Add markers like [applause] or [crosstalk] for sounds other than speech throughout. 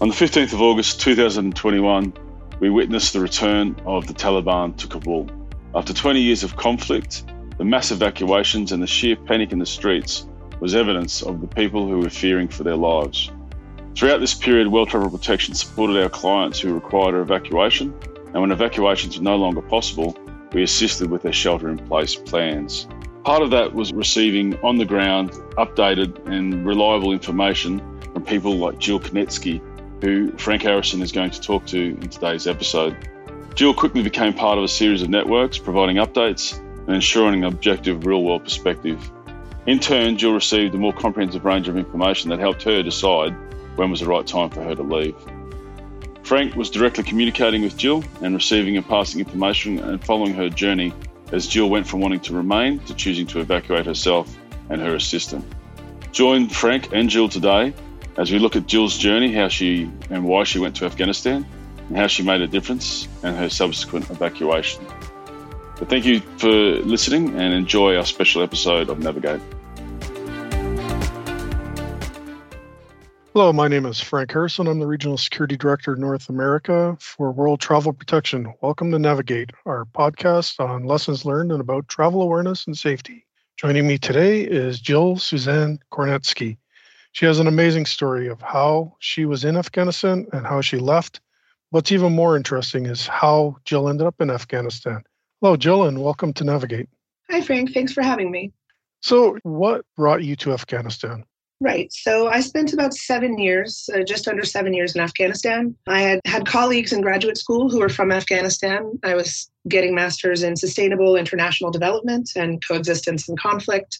On the 15th of August 2021, we witnessed the return of the Taliban to Kabul. After 20 years of conflict, the mass evacuations and the sheer panic in the streets was evidence of the people who were fearing for their lives. Throughout this period, World Travel Protection supported our clients who required an evacuation, and when evacuations were no longer possible, we assisted with their shelter in place plans. Part of that was receiving on the ground updated and reliable information from people like Jill Kornetsky, who Frank Harrison is going to talk to in today's episode. Jill quickly became part of a series of networks providing updates and ensuring an objective real world perspective. In turn, Jill received a more comprehensive range of information that helped her decide when was the right time for her to leave. Frank was directly communicating with Jill and receiving and passing information and following her journey as Jill went from wanting to remain to choosing to evacuate herself and her assistant. Join Frank and Jill today as we look at Jill's journey, how she and why she went to Afghanistan, and how she made a difference and her subsequent evacuation. But thank you for listening and enjoy our special episode of Navigate. Hello, my name is Frank Harrison. I'm the Regional Security Director North America for World Travel Protection. Welcome to Navigate, our podcast on lessons learned and about travel awareness and safety. Joining me today is Jill Suzanne Kornetsky. She has an amazing story of how she was in Afghanistan and how she left. What's even more interesting is how Jill ended up in Afghanistan. Hello, Jill, and welcome to Navigate. Hi, Frank. Thanks for having me. So, what brought you to Afghanistan? Right. So I spent about seven years, uh, just under seven years in Afghanistan. I had had colleagues in graduate school who were from Afghanistan. I was getting masters in sustainable international development and coexistence and conflict.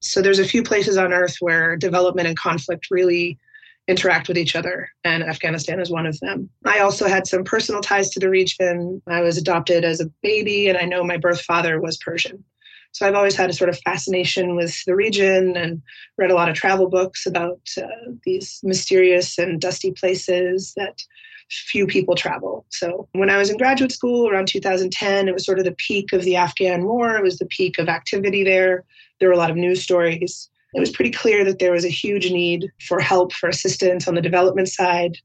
So there's a few places on earth where development and conflict really interact with each other, and Afghanistan is one of them. I also had some personal ties to the region. I was adopted as a baby, and I know my birth father was Persian. So I've always had a sort of fascination with the region and read a lot of travel books about uh, these mysterious and dusty places that few people travel. So when I was in graduate school around 2010, it was sort of the peak of the Afghan war. It was the peak of activity there. There were a lot of news stories. It was pretty clear that there was a huge need for help, for assistance on the development side,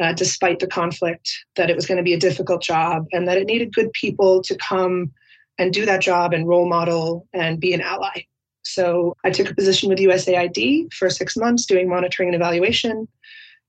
uh, despite the conflict, that it was going to be a difficult job, and that it needed good people to come and do that job and role model and be an ally. So I took a position with USAID for six months doing monitoring and evaluation.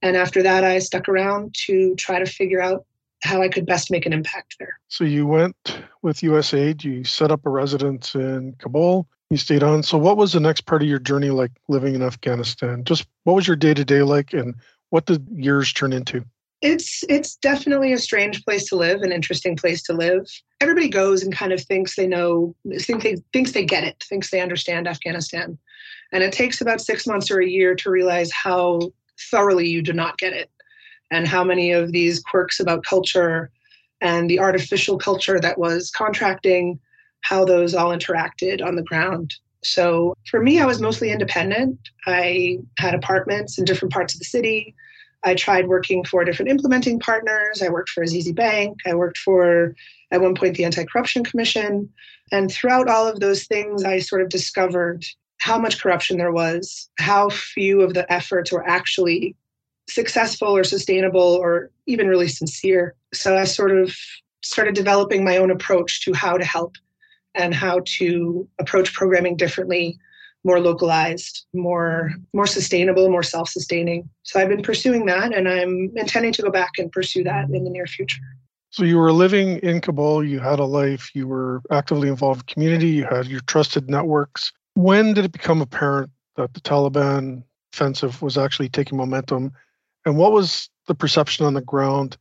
And after that, I stuck around to try to figure out how I could best make an impact there. So you went with USAID, you set up a residence in Kabul, you stayed on. So what was the next part of your journey like living in Afghanistan? Just what was your day to day like and what did years turn into? It's it's definitely a strange place to live, an interesting place to live. Everybody goes and kind of thinks they know, think they thinks they get it, thinks they understand Afghanistan, and it takes about six months or a year to realize how thoroughly you do not get it, and how many of these quirks about culture and the artificial culture that was contracting, how those all interacted on the ground. So for me, I was mostly independent. I had apartments in different parts of the city. I tried working for different implementing partners. I worked for Azizi Bank. I worked for, at one point, the Anti Corruption Commission. And throughout all of those things, I sort of discovered how much corruption there was, how few of the efforts were actually successful or sustainable or even really sincere. So I sort of started developing my own approach to how to help and how to approach programming differently more localized, more more sustainable, more self-sustaining. So I've been pursuing that and I'm intending to go back and pursue that in the near future. So you were living in Kabul, you had a life, you were actively involved in community, you had your trusted networks. When did it become apparent that the Taliban offensive was actually taking momentum? And what was the perception on the ground?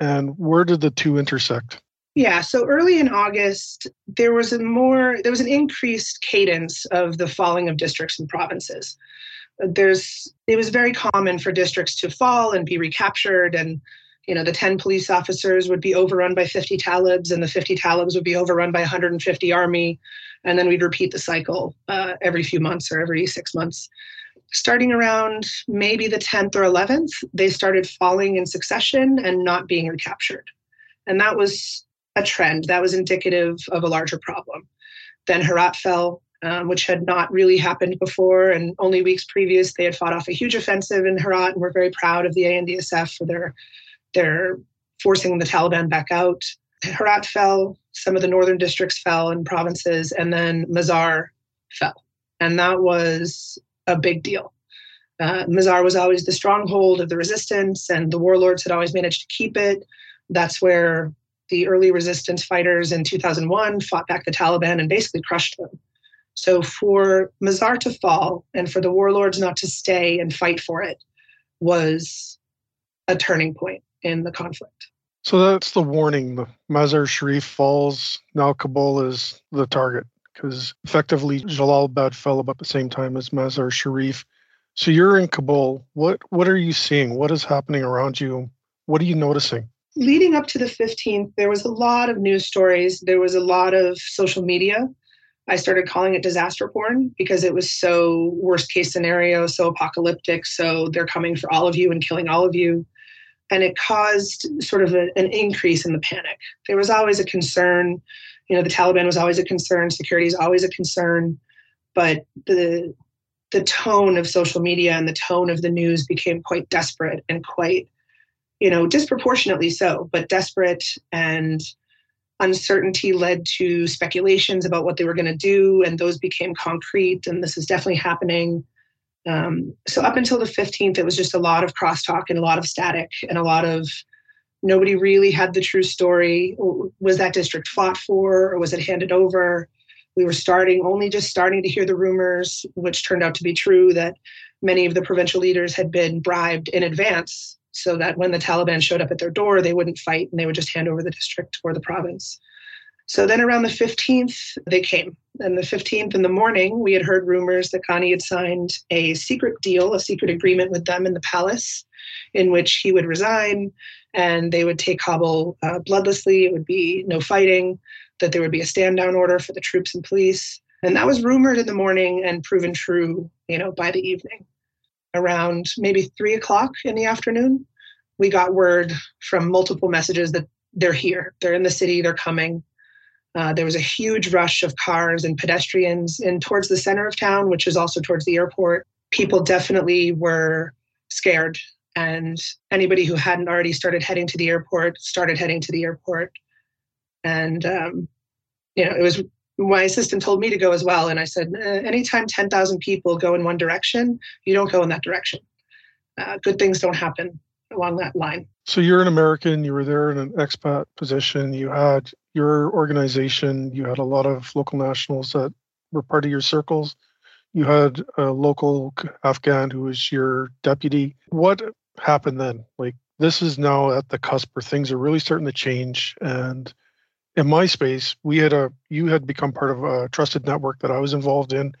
And where did the two intersect? Yeah, so early in August, there was a more there was an increased cadence of the falling of districts and provinces. Uh, there's it was very common for districts to fall and be recaptured and you know the 10 police officers would be overrun by 50 talibs and the 50 talibs would be overrun by 150 army and then we'd repeat the cycle uh, every few months or every six months starting around maybe the 10th or 11th they started falling in succession and not being recaptured and that was a trend that was indicative of a larger problem. Then Herat fell. um, which had not really happened before. And only weeks previous, they had fought off a huge offensive in Herat and were very proud of the ANDSF for their, their forcing the Taliban back out. Herat fell, some of the northern districts fell in provinces, and then Mazar fell. And that was a big deal. Uh, Mazar was always the stronghold of the resistance, and the warlords had always managed to keep it. That's where the early resistance fighters in 2001 fought back the Taliban and basically crushed them. So for Mazar to fall and for the warlords not to stay and fight for it was a turning point in the conflict. So that's the warning. Mazar Sharif falls. Now Kabul is the target because effectively Jalalabad fell about the same time as Mazar Sharif. So you're in Kabul. What what are you seeing? What is happening around you? What are you noticing? Leading up to the 15th, there was a lot of news stories. There was a lot of social media. I started calling it disaster porn because it was so worst case scenario, so apocalyptic. So they're coming for all of you and killing all of you. And it caused sort of a, an increase in the panic. There was always a concern. You know, the Taliban was always a concern, security is always a concern. But the the tone of social media and the tone of the news became quite desperate and quite, you know, disproportionately so, but desperate and uncertainty led to speculations about what they were going to do, and those became concrete, and this is definitely happening. Um, so up until the 15th, it was just a lot of crosstalk and a lot of static and a lot of nobody really had the true story. Was that district fought for, or was it handed over? we were starting only just starting to hear the rumors, which turned out to be true, that many of the provincial leaders had been bribed in advance so that when the Taliban showed up at their door, they wouldn't fight and they would just hand over the district or the province. So then around the 15th, they came. And the 15th in the morning, we had heard rumors that Ghani had signed a secret deal, a secret agreement with them in the palace, in which he would resign and they would take Kabul uh, bloodlessly. It would be no fighting that there would be a stand down order for the troops and police. And that was rumored in the morning and proven true, you know, by the evening. Around maybe three o'clock in the afternoon, we got word from multiple messages that they're here, they're in the city, they're coming. Uh, there was a huge rush of cars and pedestrians in towards the center of town, which is also towards the airport. People definitely were scared, and anybody who hadn't already started heading to the airport started heading to the airport. And, um, you know, it was my assistant told me to go as well. And I said, eh, anytime 10,000 people go in one direction, you don't go in that direction. Uh, good things don't happen along that line. So you're an American, you were there in an expat position, you had your organization, you had a lot of local nationals that were part of your circles. You had a local Afghan who was your deputy. What happened then? Like this is now at the cusp where things are really starting to change and in my space, we had a you had become part of a trusted network that I was involved in,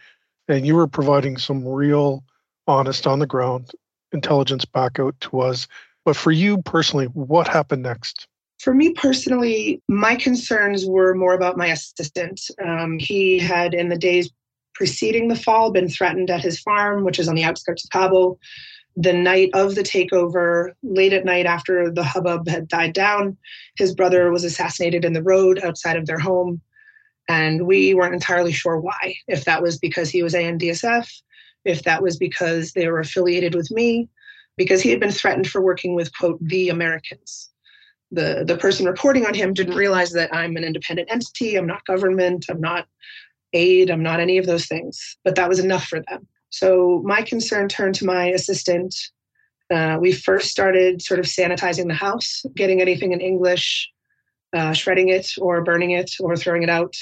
and you were providing some real, honest, on the ground intelligence back out to us. But for you personally, what happened next? For me personally, my concerns were more about my assistant. Um, he had, in the days preceding the fall, been threatened at his farm, which is on the outskirts of Kabul the night of the takeover, late at night after the hubbub had died down, his brother was assassinated in the road outside of their home. And we weren't entirely sure why, if that was because he was ANDSF, if that was because they were affiliated with me, because he had been threatened for working with, quote, the Americans. The, the person reporting on him didn't realize that I'm an independent entity, I'm not government, I'm not aid, I'm not any of those things. But that was enough for them. So my concern turned to my assistant. Uh, we first started sort of sanitizing the house, getting anything in English, uh, shredding it or burning it or throwing it out,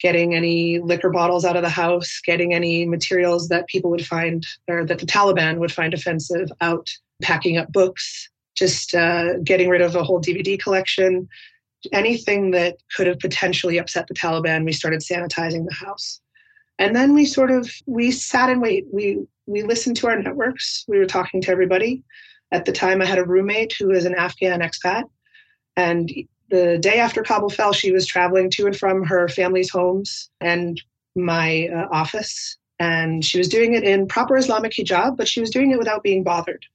getting any liquor bottles out of the house, getting any materials that people would find or that the Taliban would find offensive out, packing up books, just uh, getting rid of a whole DVD collection. Anything that could have potentially upset the Taliban, we started sanitizing the house. And then we sort of we sat and wait. We we listened to our networks. We were talking to everybody. At the time i had a roommate who was an afghan expat. And the day after kabul fell she was traveling to and from her family's homes and my uh, office. And she was doing it in proper islamic hijab but she was doing it without being bothered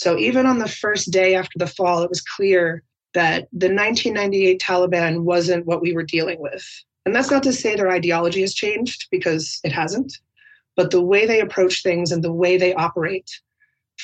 so even on the first day after the fall it was clear that the 1998 taliban wasn't what we were dealing with And that's not to say their ideology has changed because it hasn't, but the way they approach things and the way they operate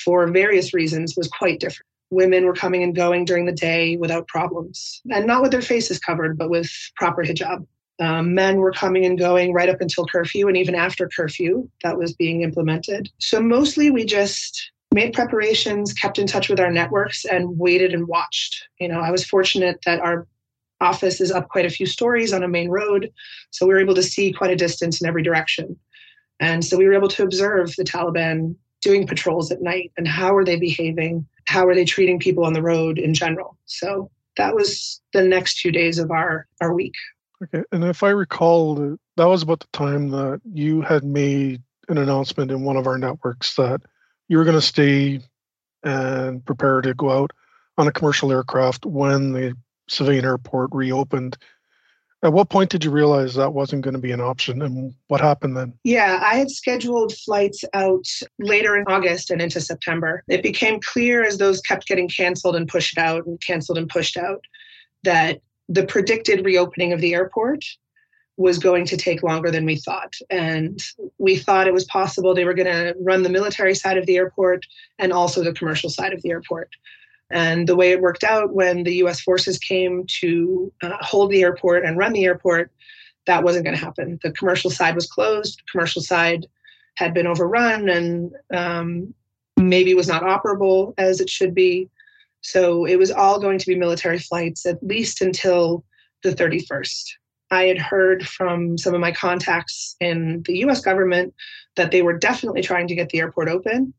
for various reasons was quite different. Women were coming and going during the day without problems, and not with their faces covered, but with proper hijab. Um, men were coming and going right up until curfew, and even after curfew, that was being implemented. So mostly we just made preparations, kept in touch with our networks, and waited and watched. You know, I was fortunate that our office is up quite a few stories on a main road, so we were able to see quite a distance in every direction. And so we were able to observe the Taliban doing patrols at night and how are they behaving? How are they treating people on the road in general? So that was the next few days of our, our week. Okay. And if I recall, that was about the time that you had made an announcement in one of our networks that you were going to stay and prepare to go out on a commercial aircraft when the civilian airport reopened. At what point did you realize that wasn't going to be an option and what happened then? Yeah, I had scheduled flights out later in August and into September. It became clear as those kept getting canceled and pushed out and canceled and pushed out that the predicted reopening of the airport was going to take longer than we thought. And we thought it was possible they were going to run the military side of the airport and also the commercial side of the airport. And the way it worked out when the US forces came to uh, hold the airport and run the airport, that wasn't going to happen. The commercial side was closed, commercial side had been overrun and um, maybe was not operable as it should be. So it was all going to be military flights at least until the 31st. I had heard from some of my contacts in the US government that they were definitely trying to get the airport open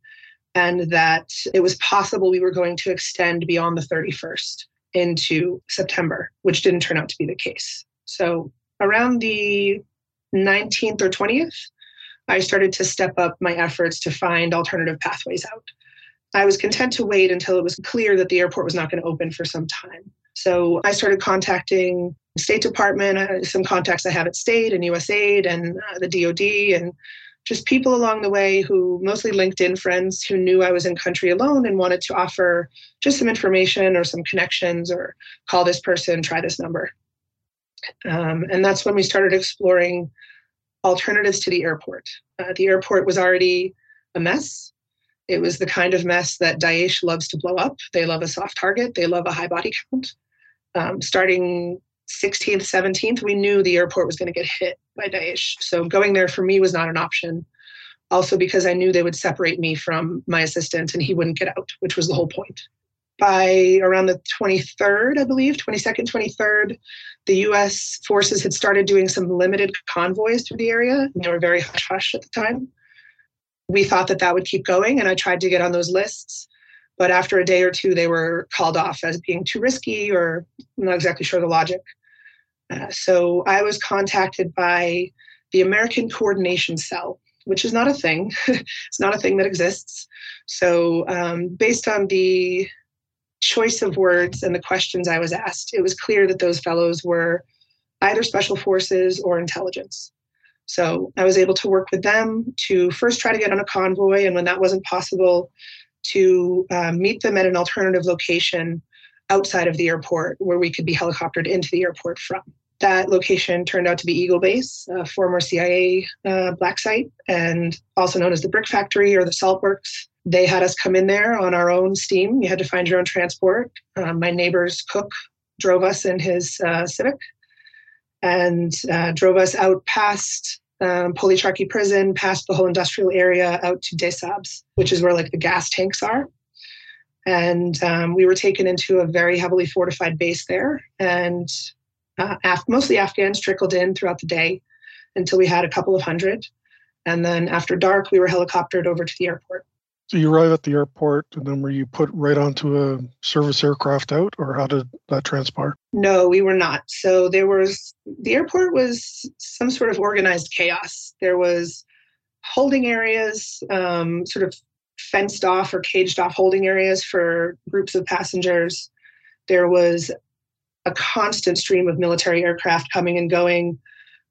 and that it was possible we were going to extend beyond the 31st into September, which didn't turn out to be the case. So around the 19th or 20th, I started to step up my efforts to find alternative pathways out. I was content to wait until it was clear that the airport was not going to open for some time. So I started contacting State Department, uh, some contacts I have at State and USAID and uh, the DoD, and just people along the way who mostly LinkedIn friends who knew I was in country alone and wanted to offer just some information or some connections or call this person, try this number. Um, and that's when we started exploring alternatives to the airport. Uh, the airport was already a mess. It was the kind of mess that Daesh loves to blow up. They love a soft target, they love a high body count. Um, starting 16th, 17th, we knew the airport was going to get hit by Daesh. So going there for me was not an option. Also, because I knew they would separate me from my assistant and he wouldn't get out, which was the whole point. By around the 23rd, I believe, 22nd, 23rd, the US forces had started doing some limited convoys through the area. They were very hush hush at the time. We thought that that would keep going, and I tried to get on those lists. But after a day or two, they were called off as being too risky or I'm not exactly sure the logic. Uh, so I was contacted by the American Coordination Cell, which is not a thing. [laughs] it's not a thing that exists. So, um, based on the choice of words and the questions I was asked, it was clear that those fellows were either special forces or intelligence. So I was able to work with them to first try to get on a convoy, and when that wasn't possible, to uh, meet them at an alternative location outside of the airport where we could be helicoptered into the airport from. That location turned out to be Eagle Base, a former CIA uh, black site, and also known as the Brick Factory or the Salt Works. They had us come in there on our own steam. You had to find your own transport. Uh, my neighbor's cook drove us in his uh, Civic and uh, drove us out past um, prison, past the whole industrial area, out to Deh Sabz, which is where like the gas tanks are. And um, we were taken into a very heavily fortified base there. And uh, af- mostly Afghans trickled in throughout the day until we had a couple of hundred. And then after dark, we were helicoptered over to the airport. So you arrive at the airport, and then were you put right onto a service aircraft out, or how did that transpire? No, we were not. So there was the airport was some sort of organized chaos. There was holding areas, um, sort of fenced off or caged off holding areas for groups of passengers. There was a constant stream of military aircraft coming and going.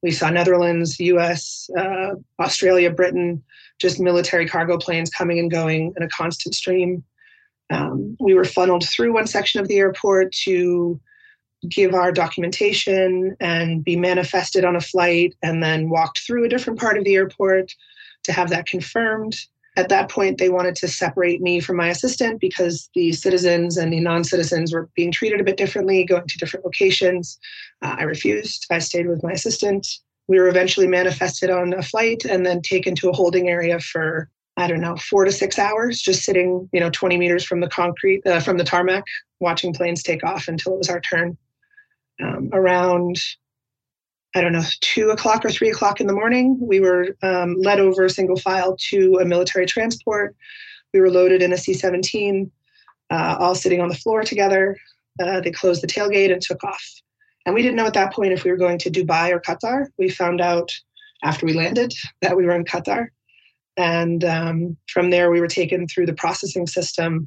We saw Netherlands, US, uh, Australia, Britain, just military cargo planes coming and going in a constant stream. Um, we were funneled through one section of the airport to give our documentation and be manifested on a flight and then walked through a different part of the airport to have that confirmed. At that point, they wanted to separate me from my assistant because the citizens and the non citizens were being treated a bit differently, going to different locations. Uh, I refused. I stayed with my assistant. We were eventually manifested on a flight and then taken to a holding area for I don't know, four to six hours, just sitting, you know, 20 meters from the concrete, uh, from the tarmac, watching planes take off until it was our turn. Um, around, I don't know, two o'clock or three o'clock in the morning, we were um, led over single file to a military transport. We were loaded in a C 17, uh, all sitting on the floor together. Uh, they closed the tailgate and took off. And we didn't know at that point if we were going to Dubai or Qatar. We found out after we landed that we were in Qatar. And um, from there, we were taken through the processing system,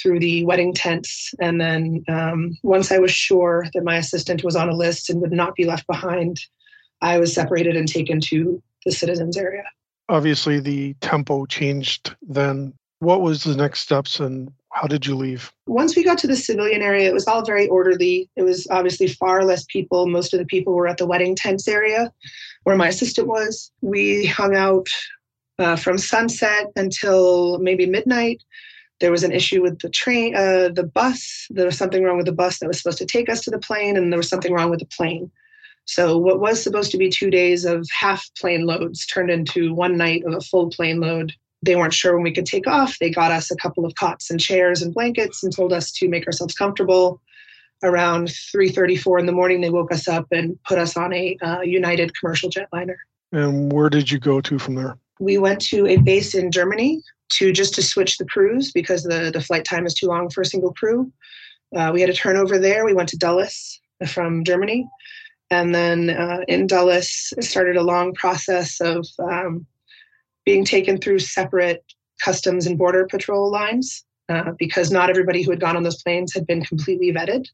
through the wedding tents. And then um, once I was sure that my assistant was on a list and would not be left behind, I was separated and taken to the citizens area. Obviously, the tempo changed then. What was the next steps and how did you leave? Once we got to the civilian area, it was all very orderly. It was obviously far less people. Most of the people were at the wedding tents area where my assistant was. We hung out uh, from sunset until maybe midnight. There was an issue with the train, uh, the bus. There was something wrong with the bus that was supposed to take us to the plane, and there was something wrong with the plane. So, what was supposed to be two days of half plane loads turned into one night of a full plane load. They weren't sure when we could take off. They got us a couple of cots and chairs and blankets and told us to make ourselves comfortable. Around 3:34 in the morning, they woke us up and put us on a uh, United commercial jetliner. And where did you go to from there? we went to a base in Germany to just to switch the crews because the, the flight time is too long for a single crew. Uh, we had a turnover there. We went to Dulles from Germany. And then uh, in Dulles, started a long process of um, being taken through separate customs and border patrol lines uh, because not everybody who had gone on those planes had been completely vetted.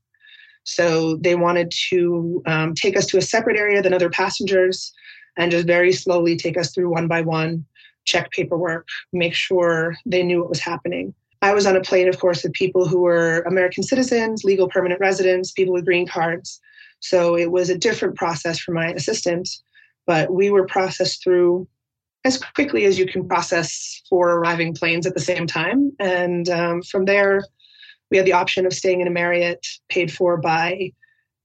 So they wanted to um, take us to a separate area than other passengers and just very slowly take us through one by one, check paperwork, make sure they knew what was happening. I was on a plane, of course, with people who were American citizens, legal permanent residents, people with green cards. So it was a different process for my assistant, but we were processed through as quickly as you can process four arriving planes at the same time. And um, from there, we had the option of staying in a Marriott paid for by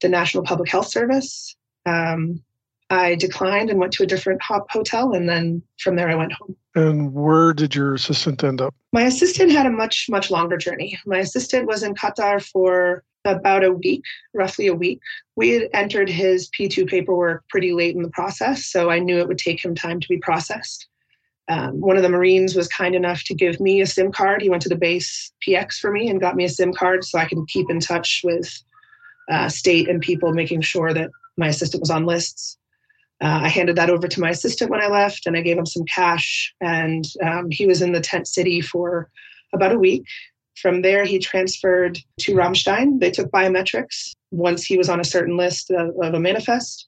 the National Public Health Service. Um, I declined and went to a different hotel, and then from there I went home. And where did your assistant end up? My assistant had a much, much longer journey. My assistant was in Qatar for about a week, roughly a week. We had entered his P2 paperwork pretty late in the process, so I knew it would take him time to be processed. Um, one of the Marines was kind enough to give me a SIM card. He went to the base PX for me and got me a SIM card so I can keep in touch with uh, state and people, making sure that my assistant was on lists. Uh, I handed that over to my assistant when I left, and I gave him some cash. And um, he was in the tent city for about a week. From there, he transferred to Ramstein. They took biometrics once he was on a certain list of, of a manifest.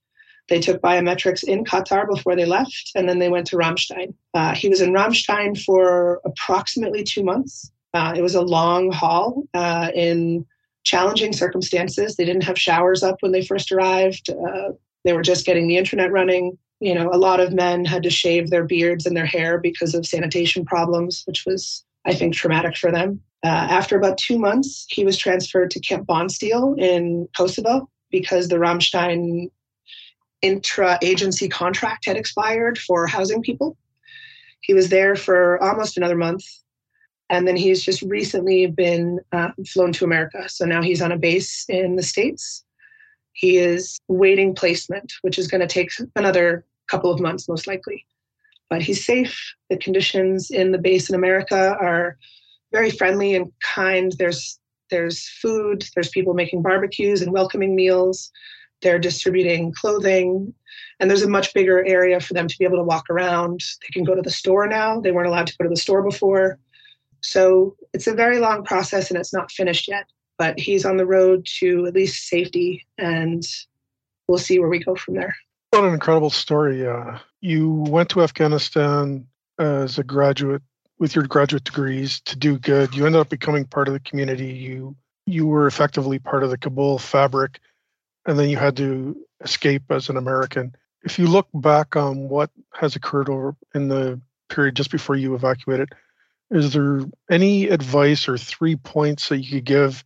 They took biometrics in Qatar before they left, and then they went to Ramstein. Uh, he was in Ramstein for approximately two months. Uh, it was a long haul uh, in challenging circumstances. They didn't have showers up when they first arrived. Uh, they were just getting the internet running. You know, a lot of men had to shave their beards and their hair because of sanitation problems, which was, I think, traumatic for them. Uh, after about two months, he was transferred to Camp Bondsteel in Kosovo because the Ramstein intra agency contract had expired for housing people. He was there for almost another month. And then he's just recently been uh, flown to America. So now he's on a base in the States he is waiting placement, which is going to take another couple of months, most likely. But he's safe. The conditions in the base in America are very friendly and kind. There's there's food. There's people making barbecues and welcoming meals. They're distributing clothing, and there's a much bigger area for them to be able to walk around. They can go to the store now. They weren't allowed to go to the store before. So it's a very long process, and it's not finished yet but he's on the road to at least safety, and we'll see where we go from there. What an incredible story! Uh, you went to Afghanistan as a graduate with your graduate degrees to do good. You ended up becoming part of the community. You you were effectively part of the Kabul fabric. and then you had to escape as an American. If you look back on what has occurred over in the period just before you evacuated, is there any advice or three points that you could give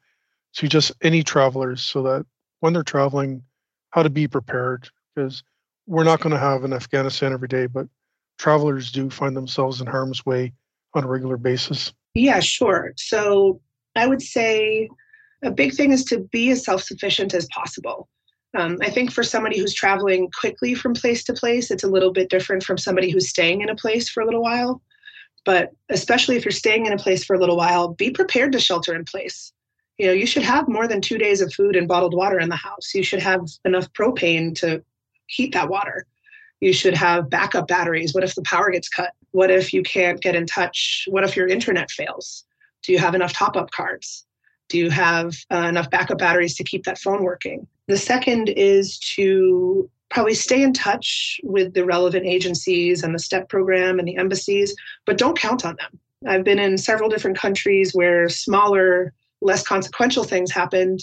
to just any travelers so that when they're traveling, how to be prepared? Because we're not going to have an Afghanistan every day, but travelers do find themselves in harm's way on a regular basis. Yeah, sure. So I would say a big thing is to be as self sufficient as possible. Um, I think for somebody who's traveling quickly from place to place, it's a little bit different from somebody who's staying in a place for a little while. But especially if you're staying in a place for a little while, be prepared to shelter in place. You know, you should have more than two days of food and bottled water in the house. You should have enough propane to heat that water. You should have backup batteries. What if the power gets cut? What if you can't get in touch? What if your internet fails? Do you have enough top up cards? Do you have uh, enough backup batteries to keep that phone working? The second is to probably stay in touch with the relevant agencies and the STEP program and the embassies, but don't count on them. I've been in several different countries where smaller, less consequential things happened,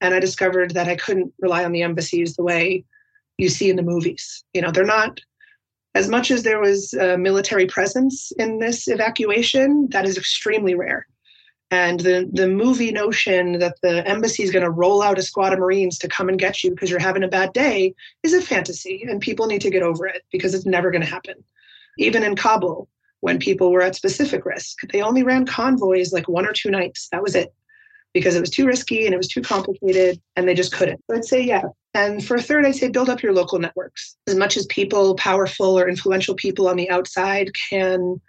and I discovered that I couldn't rely on the embassies the way you see in the movies. You know, they're not as much as there was military presence in this evacuation, that is extremely rare. And the, the movie notion that the embassy is going to roll out a squad of Marines to come and get you because you're having a bad day is a fantasy, and people need to get over it because it's never going to happen. Even in Kabul, when people were at specific risk, they only ran convoys like one or two nights. That was it because it was too risky and it was too complicated and they just couldn't. So I'd say, yeah. And for a third, I'd say build up your local networks. As much as people, powerful or influential people on the outside, can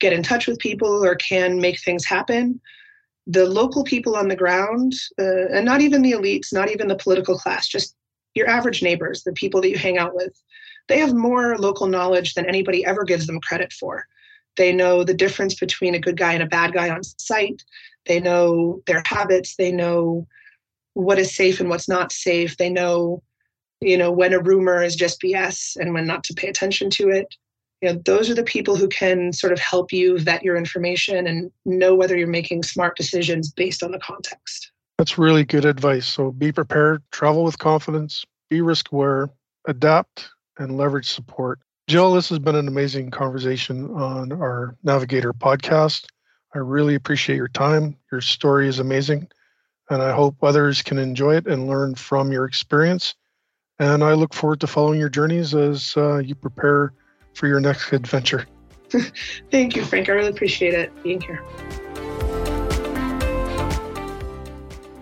get in touch with people or can make things happen, the local people on the ground, uh, and not even the elites, not even the political class, just your average neighbors, the people that you hang out with, they have more local knowledge than anybody ever gives them credit for. They know the difference between a good guy and a bad guy on site. They know their habits. They know what is safe and what's not safe. They know, you know, when a rumor is just BS and when not to pay attention to it. You know those are the people who can sort of help you vet your information and know whether you're making smart decisions based on the context. That's really good advice. So be prepared travel with confidence be risk aware adapt and leverage support. Jill this has been an amazing conversation on our navigator podcast i really appreciate your time your story is amazing and i hope others can enjoy it and learn from your experience and i look forward to following your journeys as uh, you prepare for your next adventure. [laughs] Thank you, Frank. I really appreciate it being here.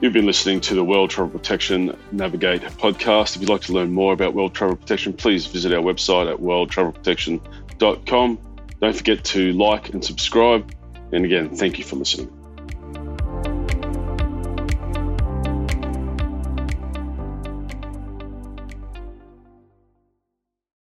You've been listening to the World Travel Protection Navigate podcast. If you'd like to learn more about World Travel Protection, please visit our website at worldtravelprotection.com. Don't forget to like and subscribe. And again, thank you for listening.